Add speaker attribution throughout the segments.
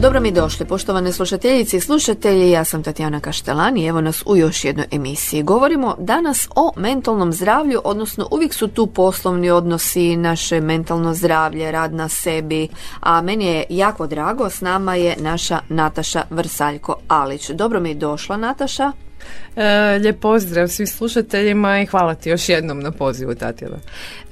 Speaker 1: Dobro mi došli, poštovane slušateljice i slušatelji, ja sam Tatjana Kaštelani, evo nas u još jednoj emisiji. Govorimo danas o mentalnom zdravlju, odnosno uvijek su tu poslovni odnosi, naše mentalno zdravlje, rad na sebi, a meni je jako drago, s nama je naša Nataša Vrsaljko Alić. Dobro mi je došla Nataša.
Speaker 2: E, lijep pozdrav svim slušateljima i hvala ti još jednom na pozivu Tatjana.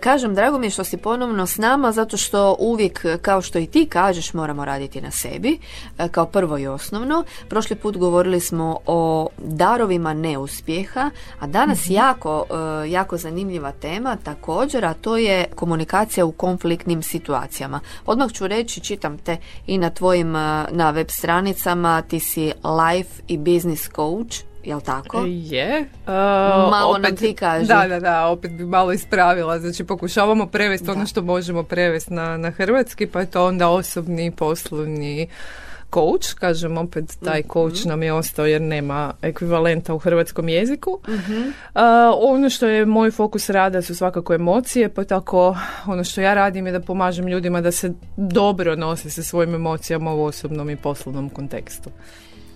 Speaker 1: Kažem, drago mi je što si ponovno s nama, zato što uvijek, kao što i ti kažeš, moramo raditi na sebi, e, kao prvo i osnovno. Prošli put govorili smo o darovima neuspjeha, a danas
Speaker 2: Mhm.
Speaker 1: jako, e, jako zanimljiva tema također, a to je komunikacija u konfliktnim situacijama. Odmah ću reći, čitam te i na tvojim, na web stranicama, ti si life i business coach, jel tako?
Speaker 2: Je. e,
Speaker 1: Malo nam ti kaži.
Speaker 2: Da, da, da, opet bi malo ispravila. Znači pokušavamo prevesti ono što možemo prevesti na, na hrvatski, pa je to onda osobni, poslovni coach, kažem opet taj
Speaker 1: Mhm.
Speaker 2: coach nam je ostao jer nema ekvivalenta u hrvatskom jeziku.
Speaker 1: Mhm.
Speaker 2: E, ono što je moj fokus rada su svakako emocije, pa tako ono što ja radim je da pomažem ljudima da se dobro nose sa svojim emocijama u osobnom i poslovnom kontekstu.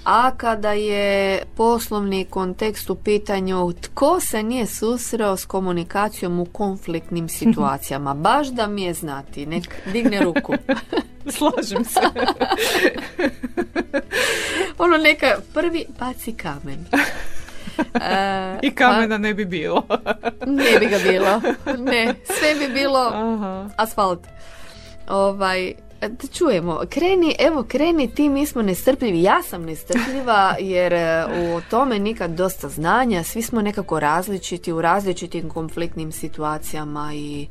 Speaker 1: A kada je poslovni kontekst u pitanju, tko se nije susreo s komunikacijom u konfliktnim situacijama? Baš da mi je znati, nek digne ruku.
Speaker 2: Slažem se.
Speaker 1: ono neka prvi baci kamen. E,
Speaker 2: I kamena ne bi bilo.
Speaker 1: pa, ne bi ga bilo. Ne, sve bi bilo
Speaker 2: Aha.
Speaker 1: asfalt. Ovaj, da čujemo, kreni, evo kreni ti, mi smo nestrpljivi, ja sam nestrpljiva jer e, u tome nikad dosta znanja, svi smo nekako različiti u različitim konfliktnim situacijama i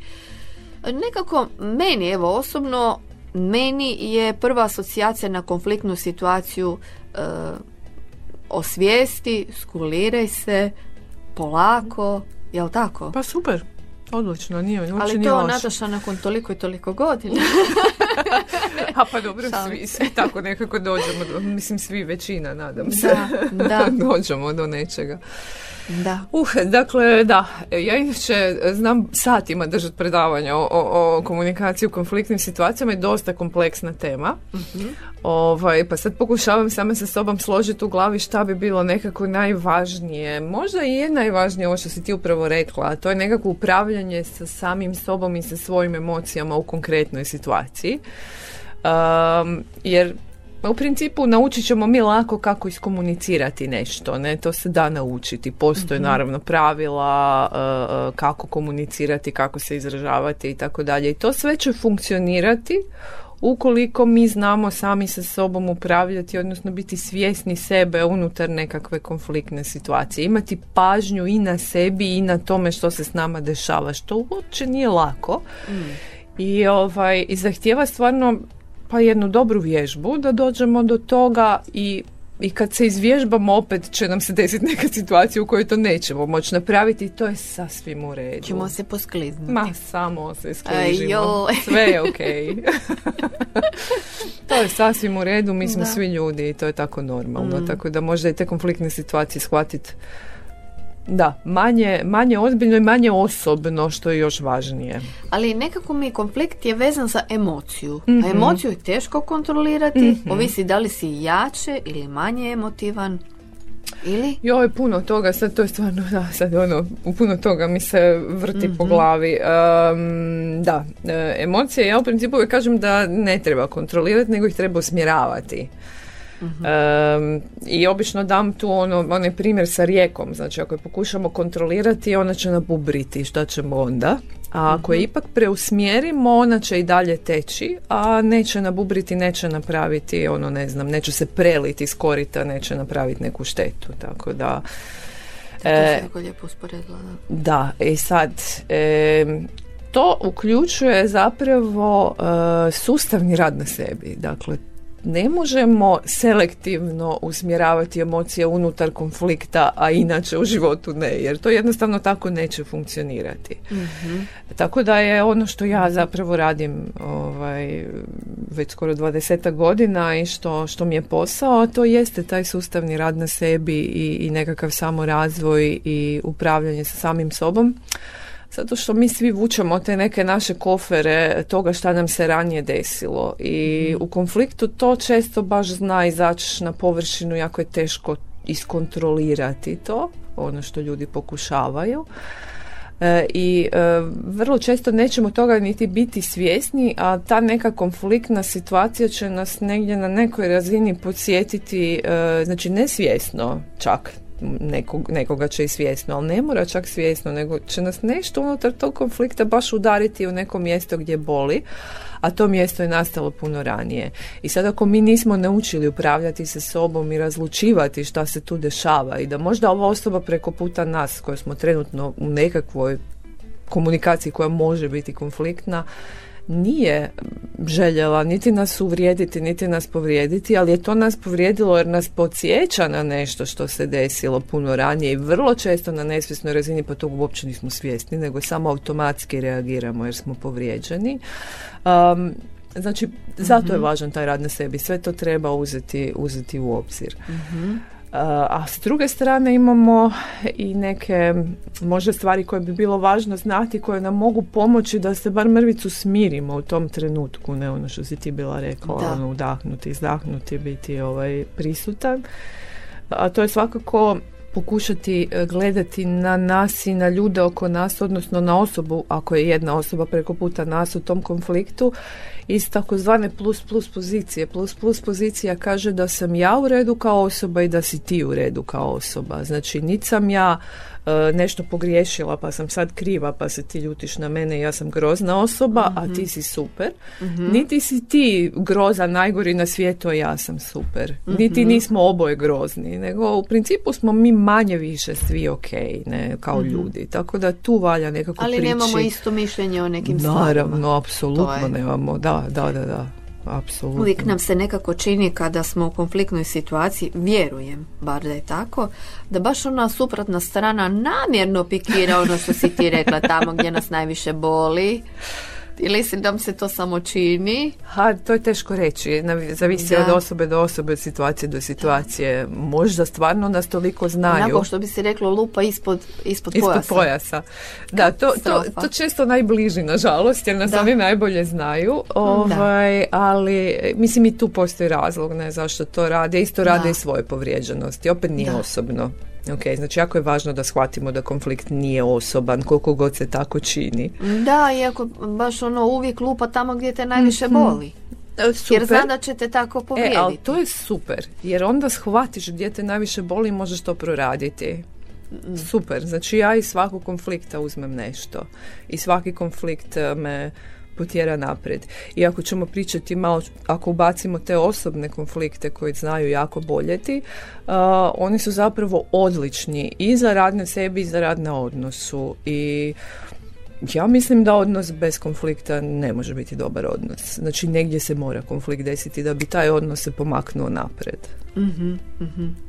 Speaker 1: nekako meni, evo osobno, meni je prva asocijacija na konfliktnu situaciju e, osvijesti, skuliraj se, polako, jel tako?
Speaker 2: Pa super. Odlično, nije, uopće
Speaker 1: Ali
Speaker 2: nije
Speaker 1: to
Speaker 2: loše.
Speaker 1: Nataša nakon toliko i toliko godina.
Speaker 2: A pa dobro, svi, svi tako nekako dođemo, do, mislim svi većina, nadam se.
Speaker 1: Da, da.
Speaker 2: dođemo do nečega.
Speaker 1: Da.
Speaker 2: Uh, dakle, da, ja inače znam satima držati predavanja o, o, o komunikaciji u konfliktnim situacijama je dosta kompleksna tema. Ovaj, pa sad pokušavam sama sa sobom složiti u glavi šta bi bilo nekako najvažnije. Možda i je najvažnije ovo što si ti upravo rekla, a to je nekako upravljanje sa samim sobom i sa svojim emocijama u konkretnoj situaciji. Um, jer u principu naučit ćemo mi lako kako iskomunicirati nešto, ne, to se da naučiti. Postoje naravno pravila uh, kako komunicirati, kako se izražavati i tako dalje. I to sve će funkcionirati ukoliko mi znamo sami sa sobom upravljati, odnosno biti svjesni sebe unutar nekakve konfliktne situacije. Imati pažnju i na sebi i na tome što se s nama dešava, što uopće nije lako. I, ovaj, i zahtjeva stvarno pa jednu dobru vježbu da dođemo do toga i i kad se izvježbamo opet će nam se desiti neka situacija u kojoj to nećemo moći napraviti i to je sasvim u redu.
Speaker 1: Ćemo se poskliznuti.
Speaker 2: Ma, samo se skližimo. Sve je okej. to je sasvim u redu, mi smo
Speaker 1: Da.
Speaker 2: svi ljudi i to je tako normalno.
Speaker 1: Mm.
Speaker 2: Tako da možda i te konfliktne situacije shvatiti da, manje, manje ozbiljno i manje osobno, što je još važnije.
Speaker 1: Ali nekako mi konflikt je vezan za emociju.
Speaker 2: Mhm.
Speaker 1: A emociju je teško kontrolirati. Ovisi da li si jače ili manje emotivan. Ili?
Speaker 2: Joj, puno toga, sad to je stvarno, da, sad ono, puno toga mi se vrti po glavi. Em, da, e, emocije, ja u principu uvijek kažem da ne treba kontrolirati, nego ih treba usmjeravati. Em, I obično dam tu ono, onaj primjer sa rijekom, znači ako je pokušamo kontrolirati, ona će nabubriti, šta ćemo onda? A ako je ipak preusmjerimo, ona će i dalje teći, a neće nabubriti, neće napraviti, ono ne znam, neće se preliti iz korita, neće napraviti neku štetu, tako da...
Speaker 1: To
Speaker 2: e,
Speaker 1: lijepo usporedila. Da.
Speaker 2: i sad, em, to uključuje zapravo e, sustavni rad na sebi. Dakle, ne možemo selektivno usmjeravati emocije unutar konflikta, a inače u životu ne, jer to jednostavno tako neće funkcionirati.
Speaker 1: Mhm.
Speaker 2: Tako da je ono što ja zapravo radim ovaj, već skoro 20 godina i što, što mi je posao, to jeste taj sustavni rad na sebi i, i nekakav samorazvoj i upravljanje sa samim sobom. Zato što mi svi vučemo te neke naše kofere toga šta nam se ranije desilo i u konfliktu to često baš zna izaći na površinu jako je teško iskontrolirati to, ono što ljudi pokušavaju. E, I e, vrlo često nećemo toga niti biti svjesni, a ta neka konfliktna situacija će nas negdje na nekoj razini podsjetiti, e, znači nesvjesno čak nekog, nekoga će i svjesno, ali ne mora čak svjesno, nego će nas nešto unutar tog konflikta baš udariti u neko mjesto gdje boli, a to mjesto je nastalo puno ranije. I sad ako mi nismo naučili upravljati se sobom i razlučivati šta se tu dešava i da možda ova osoba preko puta nas koja smo trenutno u nekakvoj komunikaciji koja može biti konfliktna, nije željela niti nas uvrijediti, niti nas povrijediti, ali je to nas povrijedilo jer nas podsjeća na nešto što se desilo puno ranije i vrlo često na nesvjesnoj razini, pa tog uopće nismo svjesni, nego samo automatski reagiramo jer smo povrijeđeni. Um, znači, zato je važan taj rad na sebi. Sve to treba uzeti, uzeti u obzir. A s druge strane imamo i neke možda stvari koje bi bilo važno znati koje nam mogu pomoći da se bar mrvicu smirimo u tom trenutku, ne ono što si ti bila rekla,
Speaker 1: Da.
Speaker 2: ono udahnuti, izdahnuti, biti ovaj prisutan. A to je svakako pokušati e, gledati na nas i na ljude oko nas, odnosno na osobu, ako je jedna osoba preko puta nas u tom konfliktu, iz takozvane plus plus pozicije. Plus plus pozicija kaže da sam ja u redu kao osoba i da si ti u redu kao osoba. Znači, niti sam ja e, nešto pogriješila pa sam sad kriva pa se ti ljutiš na mene ja sam grozna osoba, a ti si super. Niti si ti groza najgori na svijetu, a ja sam super. Niti nismo oboje grozni, nego u principu smo mi manje više svi ok, ne, kao ljudi. Tako da tu valja nekako
Speaker 1: Ali
Speaker 2: prići.
Speaker 1: nemamo isto mišljenje o nekim stvarima.
Speaker 2: Naravno, apsolutno nemamo, da, da, da, da, apsolutno.
Speaker 1: Uvijek nam se nekako čini kada smo u konfliktnoj situaciji, vjerujem, bar da je tako, da baš ona suprotna strana namjerno pikira ono što si ti rekla tamo gdje nas najviše boli. Ili si nam se to samo čini?
Speaker 2: Ha, to je teško reći, zavisi
Speaker 1: Da.
Speaker 2: od osobe do osobe, od situacije do situacije. Možda stvarno nas toliko znaju.
Speaker 1: Onako što bi se reklo lupa ispod, ispod,
Speaker 2: Ispod
Speaker 1: pojasa.
Speaker 2: pojasa. Da, to, to, to često najbliži, nažalost, jer nas
Speaker 1: Da.
Speaker 2: oni najbolje znaju. Ovaj, ali, mislim, i tu postoji razlog ne, zašto to rade. Isto rade
Speaker 1: Da.
Speaker 2: i svoje povrijeđenosti. Opet nije
Speaker 1: Da.
Speaker 2: osobno. Ok, znači jako je važno da shvatimo da konflikt nije osoban, koliko god se tako čini.
Speaker 1: Da, iako baš ono uvijek lupa tamo gdje te najviše boli.
Speaker 2: E, Super.
Speaker 1: Jer zna da će te tako
Speaker 2: E,
Speaker 1: povrijediti.
Speaker 2: ali to je super, jer onda shvatiš gdje te najviše boli i možeš to proraditi. Super, znači ja iz svakog konflikta uzmem nešto i svaki konflikt e, me potjera naprijed. I ako ćemo pričati malo, ako ubacimo te osobne konflikte koji znaju jako boljeti, uh, oni su zapravo odlični i za rad na sebi i za rad na odnosu. I ja mislim da odnos bez konflikta ne može biti dobar odnos. Znači negdje se mora konflikt desiti da bi taj odnos se pomaknuo napred.
Speaker 1: E,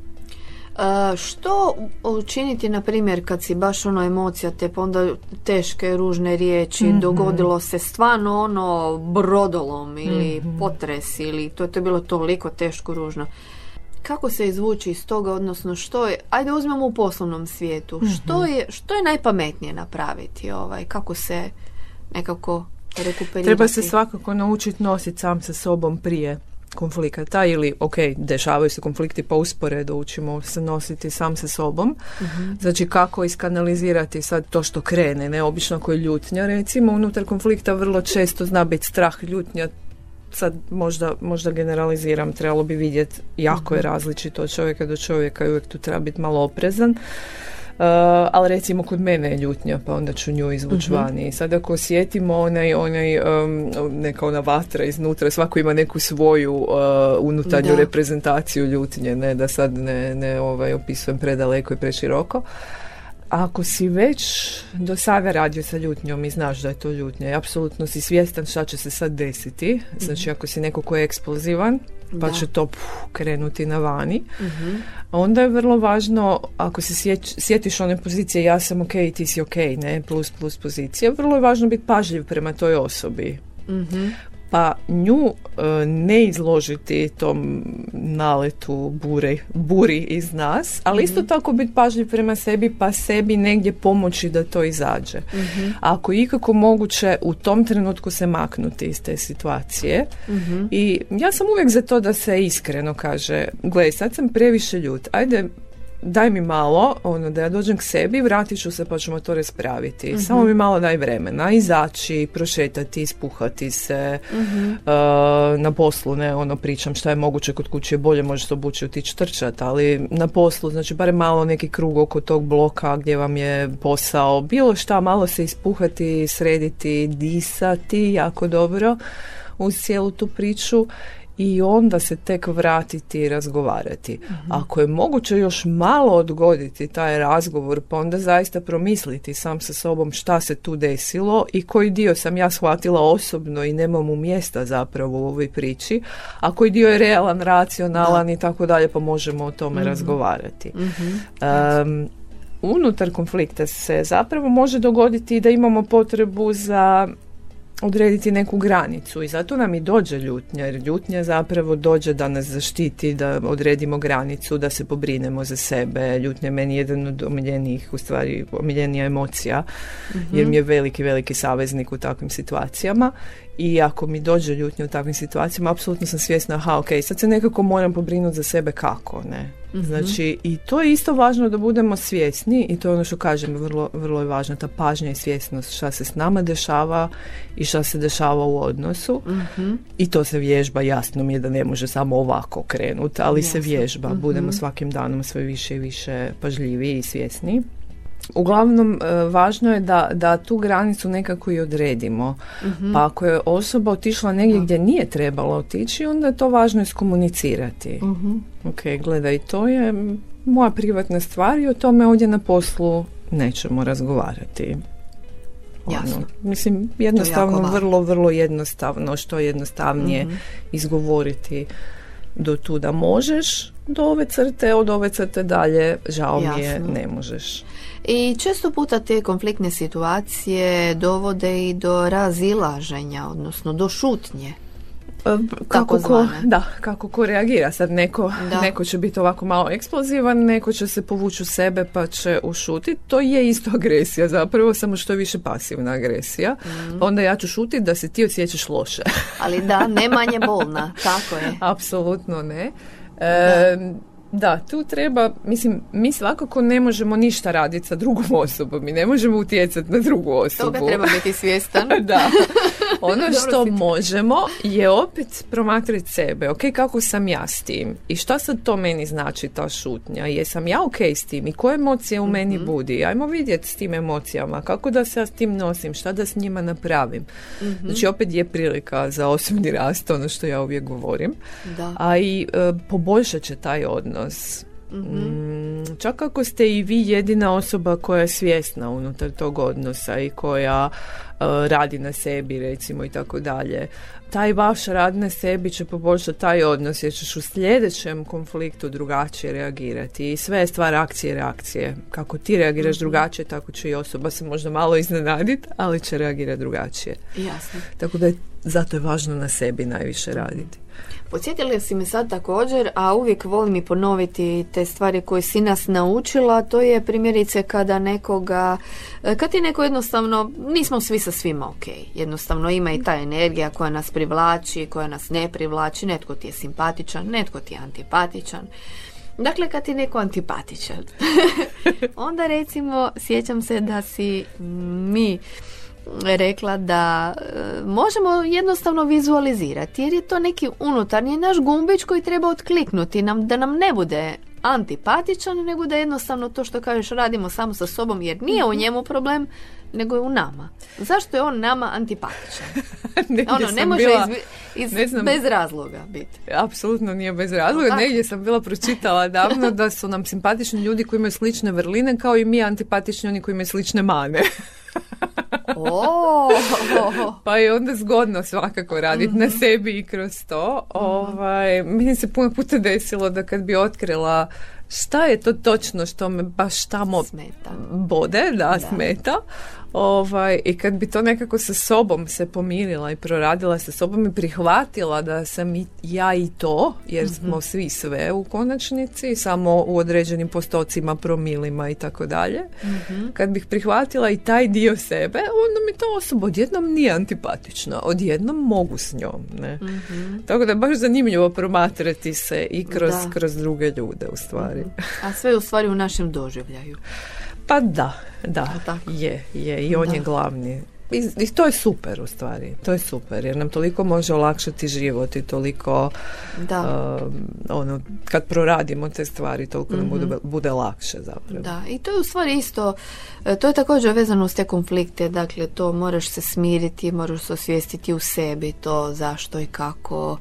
Speaker 1: što učiniti, na primjer, kad si baš ono emocija, te pa onda teške, ružne riječi,
Speaker 2: Mhm.
Speaker 1: dogodilo se stvarno ono brodolom ili
Speaker 2: Mhm.
Speaker 1: potres ili to, to je bilo toliko teško, ružno. Kako se izvući iz toga, odnosno što je, ajde uzmemo u poslovnom svijetu,
Speaker 2: Mhm.
Speaker 1: što je, što je najpametnije napraviti, ovaj, kako se nekako rekuperirati?
Speaker 2: Treba se svakako naučiti nositi sam sa sobom prije konflikata ili, ok, dešavaju se konflikti pa usporedo učimo se nositi sam sa sobom. Znači kako iskanalizirati sad to što krene, ne obično ako je ljutnja recimo, unutar konflikta vrlo često zna biti strah, ljutnja, sad možda, možda generaliziram, trebalo bi vidjeti jako je različito od čovjeka do čovjeka i uvijek tu treba biti malo oprezan. Uh, ali recimo kod mene je ljutnja, pa onda ću nju izvući vani. I sad ako osjetimo onaj, onaj um, neka ona vatra iznutra, svako ima neku svoju uh, unutarnju
Speaker 1: Da.
Speaker 2: reprezentaciju ljutnje, ne da sad ne, ne ovaj, opisujem predaleko i preširoko. Ako si već do sada radio sa ljutnjom i znaš da je to ljutnja i apsolutno si svjestan šta će se sad desiti, znači ako si neko ko je eksplozivan, pa će to puh, krenuti na vani. Onda je vrlo važno, ako se sjeć, sjetiš one pozicije ja sam ok, ti si ok, ne, plus plus pozicija, vrlo je važno biti pažljiv prema toj osobi. Pa nju e, ne izložiti tom naletu bure, buri iz nas, ali isto tako biti pažljiv prema sebi pa sebi negdje pomoći da to izađe. Ako je ikako moguće u tom trenutku se maknuti iz te situacije. I ja sam uvijek za to da se iskreno kaže, gle sad sam previše ljut, ajde daj mi malo, ono, da ja dođem k sebi, vratit ću se pa ćemo to raspraviti. Samo mi malo daj vremena, izaći, prošetati, ispuhati se, uh, na poslu, ne, ono, pričam šta je moguće kod kuće, je bolje možeš se obući otići trčat, ali na poslu, znači, barem malo neki krug oko tog bloka gdje vam je posao, bilo šta, malo se ispuhati, srediti, disati, jako dobro uz cijelu tu priču i onda se tek vratiti i razgovarati. Ako je moguće još malo odgoditi taj razgovor, pa onda zaista promisliti sam sa sobom šta se tu desilo i koji dio sam ja shvatila osobno i nemam mu mjesta zapravo u ovoj priči, a koji dio je realan, racionalan i tako dalje, pa možemo o tome razgovarati. Em, unutar konflikta se zapravo može dogoditi da imamo potrebu za odrediti neku granicu i zato nam i dođe ljutnja jer ljutnja zapravo dođe da nas zaštiti, da odredimo granicu, da se pobrinemo za sebe. Ljutnja je meni jedan od omiljenijih, u stvari omiljenija emocija jer mi je veliki, veliki saveznik u takvim situacijama i ako mi dođe ljutnja u takvim situacijama, apsolutno sam svjesna, aha, ok, sad se nekako moram pobrinuti za sebe kako, ne? Znači, i to je isto važno da budemo svjesni i to je ono što kažem, vrlo, vrlo je važna ta pažnja i svjesnost šta se s nama dešava i šta se dešava u odnosu. I to se vježba, jasno mi je da ne može samo ovako krenuti, ali se vježba, budemo svakim danom sve više i više pažljiviji i svjesni. Uglavnom, e, važno je da, da tu granicu nekako i odredimo. Pa ako je osoba otišla negdje gdje nije trebala otići, onda je to važno iskomunicirati. Ok, gledaj, to je moja privatna stvar i o tome ovdje na poslu nećemo razgovarati. Ono,
Speaker 1: Jasno.
Speaker 2: mislim, jednostavno,
Speaker 1: važno.
Speaker 2: vrlo, vrlo jednostavno, što jednostavnije izgovoriti do tu da možeš, do ove crte, od ove crte dalje, žao mi je,
Speaker 1: Jasno.
Speaker 2: ne možeš.
Speaker 1: I često puta te konfliktne situacije dovode i do razilaženja, odnosno do šutnje.
Speaker 2: Kako ko, da, kako ko reagira. Sad neko,
Speaker 1: Da.
Speaker 2: neko će biti ovako malo eksplozivan, neko će se povući u sebe pa će ušutiti. To je isto agresija zapravo, samo što je više pasivna agresija. Pa onda ja ću šutiti da se ti osjećaš loše.
Speaker 1: Ali da, ne manje bolna, tako je.
Speaker 2: Apsolutno ne. E, da, tu treba, mislim, mi svakako ne možemo ništa raditi sa drugom osobom. Mi ne možemo utjecati na drugu osobu.
Speaker 1: Toga treba biti svjestan.
Speaker 2: da. Ono što možemo je opet promatrati sebe. Ok, kako sam ja s tim? I šta sad to meni znači ta šutnja? Jesam ja ok s tim? I koje emocije u meni
Speaker 1: Mhm.
Speaker 2: budi? Ajmo vidjeti s tim emocijama. Kako da se ja s tim nosim? Šta da s njima napravim?
Speaker 1: Mhm.
Speaker 2: Znači opet je prilika za osobni rast, ono što ja uvijek govorim.
Speaker 1: Da.
Speaker 2: A i e, poboljšat će taj odnos. Mm, čak ako ste i vi jedina osoba koja je svjesna unutar tog odnosa i koja radi na sebi recimo i tako dalje. Taj vaš rad na sebi će poboljšati taj odnos jer ćeš u sljedećem konfliktu drugačije reagirati i sve je stvar akcije i reakcije. Kako ti reagiraš drugačije, tako će i osoba se možda malo iznenaditi, ali će reagirati drugačije.
Speaker 1: Jasno.
Speaker 2: Tako da je, zato je važno na sebi najviše raditi.
Speaker 1: Podsjetili si me sad također, a uvijek volim i ponoviti te stvari koje si nas naučila, to je primjerice kada nekoga, e, kad ti neko jednostavno, nismo svi sa svima ok, jednostavno ima i ta energija koja nas privlači, koja nas ne privlači, netko ti je simpatičan, netko ti je antipatičan. Dakle, kad ti je neko antipatičan, onda recimo, sjećam se da si mi rekla da e, možemo jednostavno vizualizirati jer je to neki unutarnji naš gumbić koji treba otkliknuti nam da nam ne bude antipatičan nego da jednostavno to što kažeš radimo samo sa sobom jer nije u njemu problem nego je u nama. Zašto je on nama antipatičan?
Speaker 2: Negdje
Speaker 1: Ono, ne može
Speaker 2: bila-
Speaker 1: iz, iz-
Speaker 2: ne znam-
Speaker 1: bez razloga biti.
Speaker 2: Apsolutno nije bez razloga. Negdje sam bila pročitala davno da su nam simpatični ljudi koji imaju slične vrline kao i mi antipatični oni koji imaju slične mane. Pa je onda zgodno svakako raditi na
Speaker 1: Mhm.
Speaker 2: sebi i kroz to. Ovaj, meni se puno puta desilo da kad bi otkrila šta je to točno što me baš tamo
Speaker 1: Smeta.
Speaker 2: bode, da, smeta. Ovaj, I kad bi to nekako sa sobom se pomirila i proradila sa sobom i prihvatila da sam i ja i to, jer smo svi sve u konačnici, samo u određenim postocima, promilima i tako dalje. Kad bih prihvatila i taj dio sebe, onda mi ta osoba odjednom nije antipatična, odjednom mogu s njom. Ne? Tako da je baš zanimljivo promatrati se i kroz,
Speaker 1: Da.
Speaker 2: kroz druge ljude u stvari.
Speaker 1: a sve u stvari u našem doživljaju.
Speaker 2: Pa da, da,
Speaker 1: tako?
Speaker 2: je, je i on
Speaker 1: Da.
Speaker 2: je glavni. I, I to je super u stvari, to je super jer nam toliko može olakšati život i toliko
Speaker 1: Da.
Speaker 2: um, ono, kad proradimo te stvari toliko nam bude, bude lakše zapravo.
Speaker 1: Da, i to je u stvari isto, e, to je također vezano uz te konflikte, dakle to moraš se smiriti, moraš se osvijestiti u sebi to zašto i kako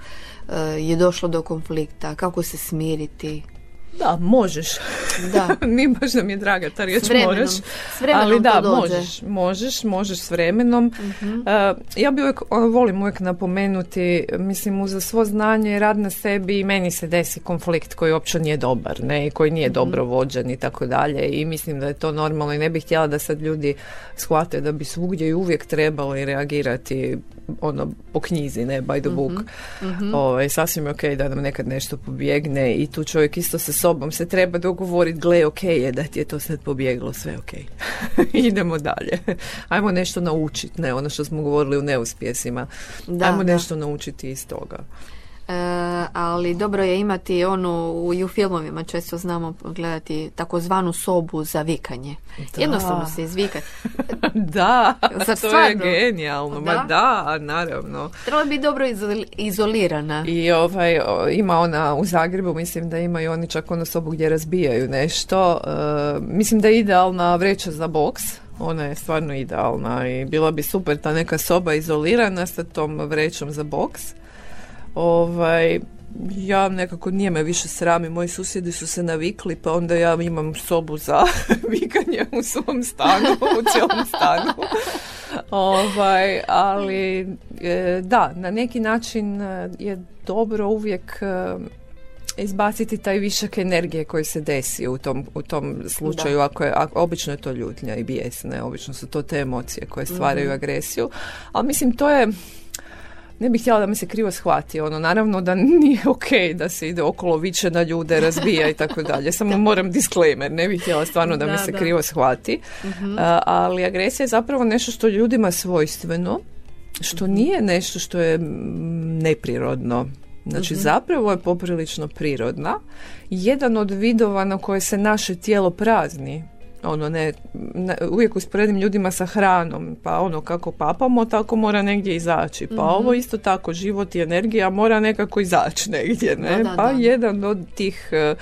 Speaker 1: e, je došlo do konflikta, kako se smiriti.
Speaker 2: Da, možeš.
Speaker 1: Da.
Speaker 2: Nije baš da mi je draga ta riječ
Speaker 1: S vremenom.
Speaker 2: moraš.
Speaker 1: S vremenom
Speaker 2: ali da,
Speaker 1: to dođe.
Speaker 2: Možeš, možeš, možeš s vremenom. E, ja bi uvijek, volim uvijek napomenuti, mislim, uz svo znanje i rad na sebi i meni se desi konflikt koji uopće nije dobar, ne, i koji nije dobro vođen i tako dalje i mislim da je to normalno i ne bih htjela da sad ljudi shvate da bi svugdje i uvijek trebali reagirati ono po knjizi, ne by the book. Ovaj, sasvim je ok da nam nekad nešto pobjegne i tu čovjek isto sa sobom se treba dogovoriti, gle, ok je da ti je to sad pobjeglo, sve ok. Idemo dalje. Ajmo nešto naučiti, ne ono što smo govorili u neuspjesima.
Speaker 1: Da,
Speaker 2: Ajmo
Speaker 1: da.
Speaker 2: nešto naučiti iz toga.
Speaker 1: E, ali dobro je imati onu, u- i u filmovima često znamo gledati takozvanu sobu za vikanje. Jednostavno se izvikati.
Speaker 2: da,
Speaker 1: Zar
Speaker 2: to je
Speaker 1: stvarno?
Speaker 2: genijalno. Ma
Speaker 1: Da?
Speaker 2: da, naravno.
Speaker 1: Treba biti dobro izol- izolirana.
Speaker 2: I ovaj, ima ona u Zagrebu, mislim da imaju oni čak onu sobu gdje razbijaju nešto. E, mislim da je idealna vreća za boks. Ona je stvarno idealna i bila bi super ta neka soba izolirana sa tom vrećom za boks. Ovaj, ja nekako nije me više srami, moji susjedi su se navikli, pa onda ja imam sobu za vikanje u svom stanu, u cijelom stanu. ovaj, ali e, da, na neki način e, je dobro uvijek e, izbaciti taj višak energije koji se desi u tom, u tom slučaju, ako je, ako, obično je to ljutnja i bijes, ne, obično su to te emocije koje stvaraju agresiju, ali mislim to je ne bih htjela da me se krivo shvati, ono, naravno da nije ok da se ide okolo viče na ljude, razbija i tako dalje, samo moram disclaimer, ne bih htjela stvarno da, me
Speaker 1: Da,
Speaker 2: se
Speaker 1: da.
Speaker 2: krivo shvati, A, ali agresija je zapravo nešto što ljudima svojstveno, što nije nešto što je neprirodno. Znači zapravo je poprilično prirodna. Jedan od vidova na koje se naše tijelo prazni, ono ne, ne- uvijek usporedim ljudima sa hranom, pa ono kako papamo tako mora negdje izaći, pa ovo isto tako život i energija mora nekako izaći negdje, ne?
Speaker 1: Da, da,
Speaker 2: pa
Speaker 1: da.
Speaker 2: jedan od tih e,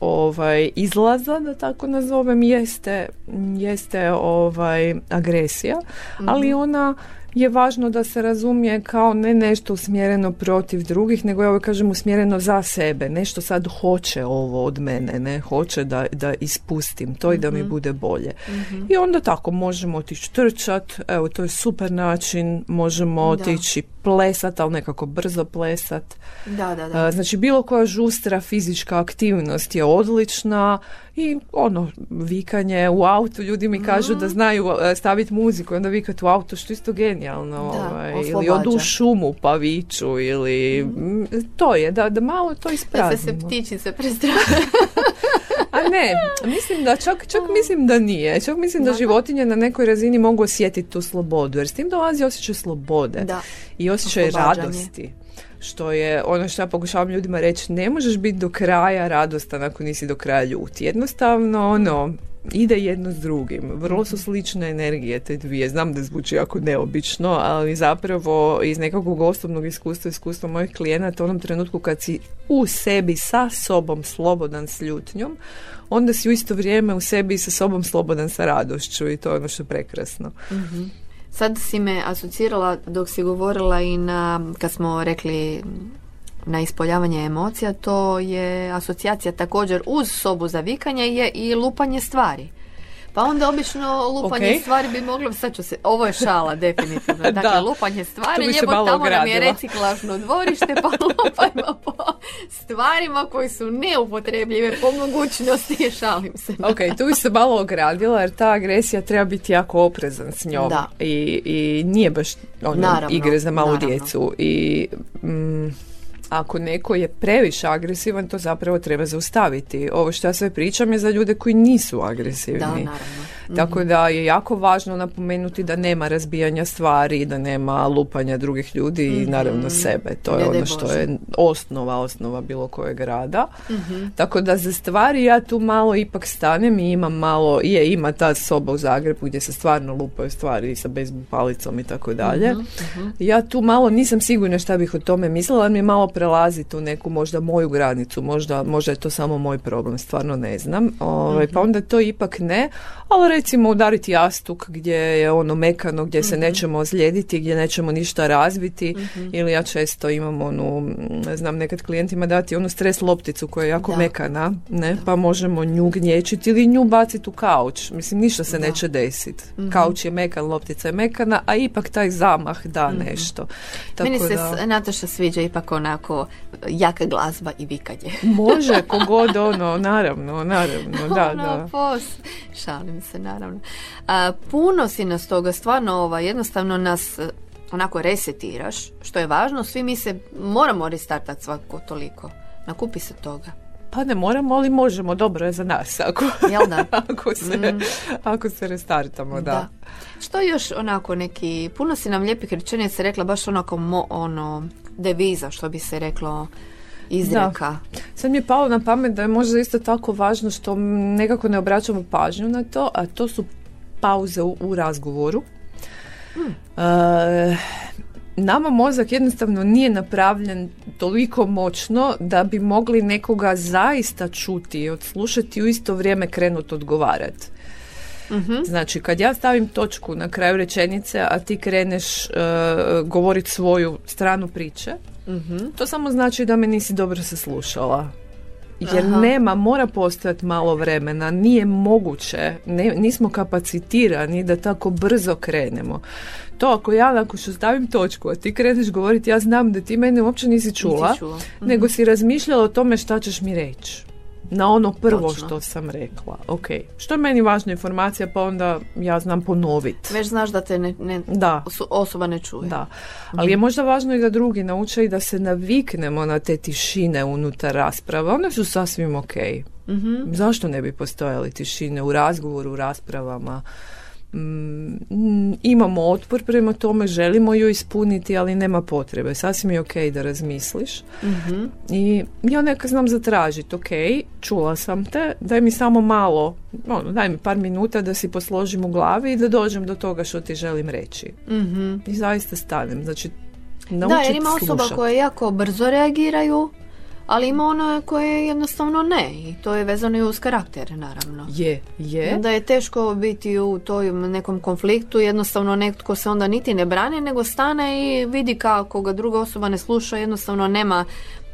Speaker 2: ovaj izlaza da tako nazovem jeste jeste ovaj agresija, ali ona je važno da se razumije kao ne nešto usmjereno protiv drugih, nego ja uvijek kažem usmjereno za sebe. Nešto sad hoće ovo od mene, ne hoće da, da ispustim to i da mi bude bolje. I onda tako možemo otići trčat, evo to je super način, možemo
Speaker 1: Da.
Speaker 2: otići plesat, ali nekako brzo plesat.
Speaker 1: Da, da, da.
Speaker 2: Znači bilo koja žustra fizička aktivnost je odlična i ono vikanje u autu, ljudi mi kažu
Speaker 1: Mhm.
Speaker 2: da znaju e, staviti muziku i onda vikati u autu što isto genijalno
Speaker 1: Da,
Speaker 2: ovaj, ili odu u šumu pa viču ili m, to je da, da malo to
Speaker 1: Da se se ptičice.
Speaker 2: A ne, mislim da čak, čak mislim da nije. Čak mislim da
Speaker 1: Da.
Speaker 2: životinje na nekoj razini mogu osjetiti tu slobodu jer s tim dolazi osjećaj slobode
Speaker 1: Da.
Speaker 2: i osjećaj
Speaker 1: Oslobađanje.
Speaker 2: radosti. Što je ono što ja pokušavam ljudima reći, ne možeš biti do kraja radostan ako nisi do kraja ljut. Jednostavno, ono, ide jedno s drugim. Vrlo su slične energije te dvije. Znam da zvuči jako neobično, ali zapravo iz nekakvog osobnog iskustva, iskustva mojih klijenata, u onom trenutku kad si u sebi sa sobom slobodan s ljutnjom, onda si u isto vrijeme u sebi i sa sobom slobodan sa radošću i to je ono što je prekrasno.
Speaker 1: Sad si me asocirala dok si govorila i na, kad smo rekli na ispoljavanje emocija, to je asocijacija također uz sobu za vikanje je i lupanje stvari. Pa onda obično lupanje
Speaker 2: Ok.
Speaker 1: stvari bi moglo, sad ću se, ovo je šala definitivno, dakle
Speaker 2: Da.
Speaker 1: lupanje stvari, njebo tamo nam je
Speaker 2: ogradila.
Speaker 1: reciklažno dvorište, pa lupajmo po stvarima koji su neupotrebljive po mogućnosti, šalim se.
Speaker 2: Ok, tu bi se malo ogradila jer ta agresija treba biti jako oprezan s njom
Speaker 1: Da.
Speaker 2: I, i nije baš ono,
Speaker 1: Naravno,
Speaker 2: igre za malu
Speaker 1: naravno.
Speaker 2: djecu i mm, ako neko je previše agresivan to zapravo treba zaustaviti. Ovo što ja sve pričam je za ljude koji nisu agresivni.
Speaker 1: Da, naravno.
Speaker 2: Tako da je jako važno napomenuti da nema razbijanja stvari, da nema lupanja drugih ljudi i naravno sebe. To je
Speaker 1: Ne daj
Speaker 2: ono što je osnova, osnova bilo kojeg rada. Tako da za stvari ja tu malo ipak stanem i imam malo, je ima ta soba u Zagrebu gdje se stvarno lupaju stvari sa bejzbol palicom i tako dalje. Ja tu malo nisam sigurna šta bih o tome mislila, ali mi malo prelazi tu neku možda moju granicu, možda, možda je to samo moj problem, stvarno ne znam. Ovaj, Pa onda to ipak ne, ali recimo udariti jastuk gdje je ono mekano, gdje se nećemo ozlijediti, gdje nećemo ništa razbiti ili ja često imam onu, znam, nekad klijentima dati onu stres lopticu koja je jako
Speaker 1: Da.
Speaker 2: mekana, ne, pa možemo nju gnječiti ili nju baciti u kauč. Mislim, ništa se
Speaker 1: Da.
Speaker 2: neće desiti. Kauč je mekan, loptica je mekana, a ipak taj zamah da nešto. Tako
Speaker 1: Meni se
Speaker 2: da-
Speaker 1: Nataša sviđa ipak onako jaka glazba i vikanje.
Speaker 2: Može, kogod ono, naravno, naravno, da,
Speaker 1: ono,
Speaker 2: da.
Speaker 1: pos. Šalim se, naravno. A, puno si nas toga, stvarno, ovaj, jednostavno nas e, onako resetiraš, što je važno, svi mi se moramo restartati svako toliko. Nakupi se toga.
Speaker 2: Pa ne moramo, ali možemo, dobro je za nas ako,
Speaker 1: Jel da?
Speaker 2: ako, se, ako se restartamo, da.
Speaker 1: Što još onako neki, puno si nam lijepih rečenica rekla, baš onako mo, ono, deviza, što bi se reklo, izreka.
Speaker 2: Sad mi je palo na pamet da je možda isto tako važno što nekako ne obraćamo pažnju na to, a to su pauze u, u razgovoru. E, nama mozak jednostavno nije napravljen toliko moćno da bi mogli nekoga zaista čuti i odslušati i u isto vrijeme krenuti odgovarati. Znači, kad ja stavim točku na kraju rečenice, a ti kreneš e, govoriti svoju stranu priče, to samo znači da me nisi dobro saslušala. Jer
Speaker 1: Aha.
Speaker 2: nema, mora postojati malo vremena, nije moguće, ne, nismo kapacitirani da tako brzo krenemo. To ako ja nakon što stavim točku, a ti kreneš govoriti, ja znam da ti mene uopće nisi čula,
Speaker 1: Nisi čula.
Speaker 2: nego si razmišljala o tome šta ćeš mi reći. Na ono prvo
Speaker 1: Točno.
Speaker 2: što sam rekla. Ok. Što je meni važna informacija, pa onda ja znam ponoviti.
Speaker 1: Već znaš da te ne, ne,
Speaker 2: Da.
Speaker 1: oso- osoba ne čuje.
Speaker 2: Da, ali je možda važno i da drugi nauče i da se naviknemo na te tišine unutar rasprava. One su sasvim ok. Zašto ne bi postojali tišine u razgovoru, u raspravama? Mm, imamo otpor prema tome, želimo ju ispuniti, ali nema potrebe. Sasvim je ok da razmisliš. I ja neka znam zatražiti, ok, čula sam te, daj mi samo malo, ono, daj mi par minuta da si posložim u glavi i da dođem do toga što ti želim reći. I zaista stanem. Znači,
Speaker 1: Da, jer ima osoba
Speaker 2: slušat.
Speaker 1: koje jako brzo reagiraju, ali ima ono koje jednostavno ne. I to je vezano i uz karakter, naravno.
Speaker 2: Je,
Speaker 1: I
Speaker 2: je.
Speaker 1: onda je teško biti u toj nekom konfliktu, jednostavno netko se onda niti ne brani, nego stane i vidi kako ga druga osoba ne sluša, jednostavno nema,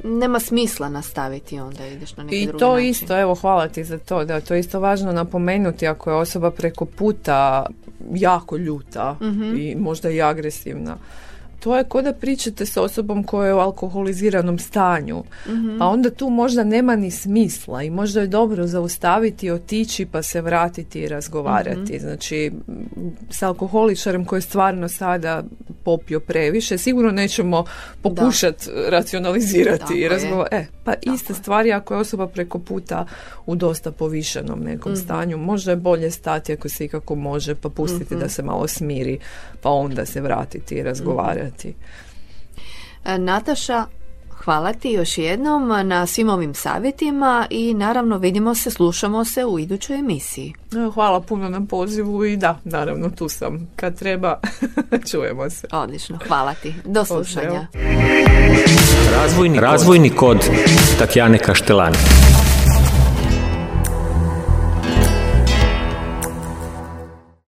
Speaker 1: nema smisla nastaviti onda ideš na neki
Speaker 2: I
Speaker 1: drugi
Speaker 2: to
Speaker 1: način.
Speaker 2: isto, evo hvala ti za to, da to je isto važno napomenuti ako je osoba preko puta jako ljuta
Speaker 1: Mhm.
Speaker 2: i možda i agresivna. To je ko da pričate s osobom koja je u alkoholiziranom stanju.
Speaker 1: Mhm.
Speaker 2: Pa onda tu možda nema ni smisla i možda je dobro zaustaviti, otići pa se vratiti i razgovarati.
Speaker 1: Mhm.
Speaker 2: Znači, s alkoholičarem koji je stvarno sada popio previše, sigurno nećemo pokušati racionalizirati
Speaker 1: Tako
Speaker 2: i
Speaker 1: je.
Speaker 2: razgovarati. E, pa iste
Speaker 1: je.
Speaker 2: stvari ako je osoba preko puta u dosta povišenom nekom
Speaker 1: Mhm.
Speaker 2: stanju, možda je bolje stati ako se ikako može, pa pustiti
Speaker 1: Mhm.
Speaker 2: da se malo smiri, pa onda se vratiti i razgovarati.
Speaker 1: E, Nataša, hvala ti još jednom na svim ovim savjetima i naravno vidimo se, slušamo se u idućoj emisiji.
Speaker 2: Evo, Hvala puno na pozivu i da, naravno tu sam. Kad treba, čujemo se.
Speaker 1: Odlično, hvala ti. Do slušanja.
Speaker 3: Razvojni, Razvojni kod Tatjane Kaštelani.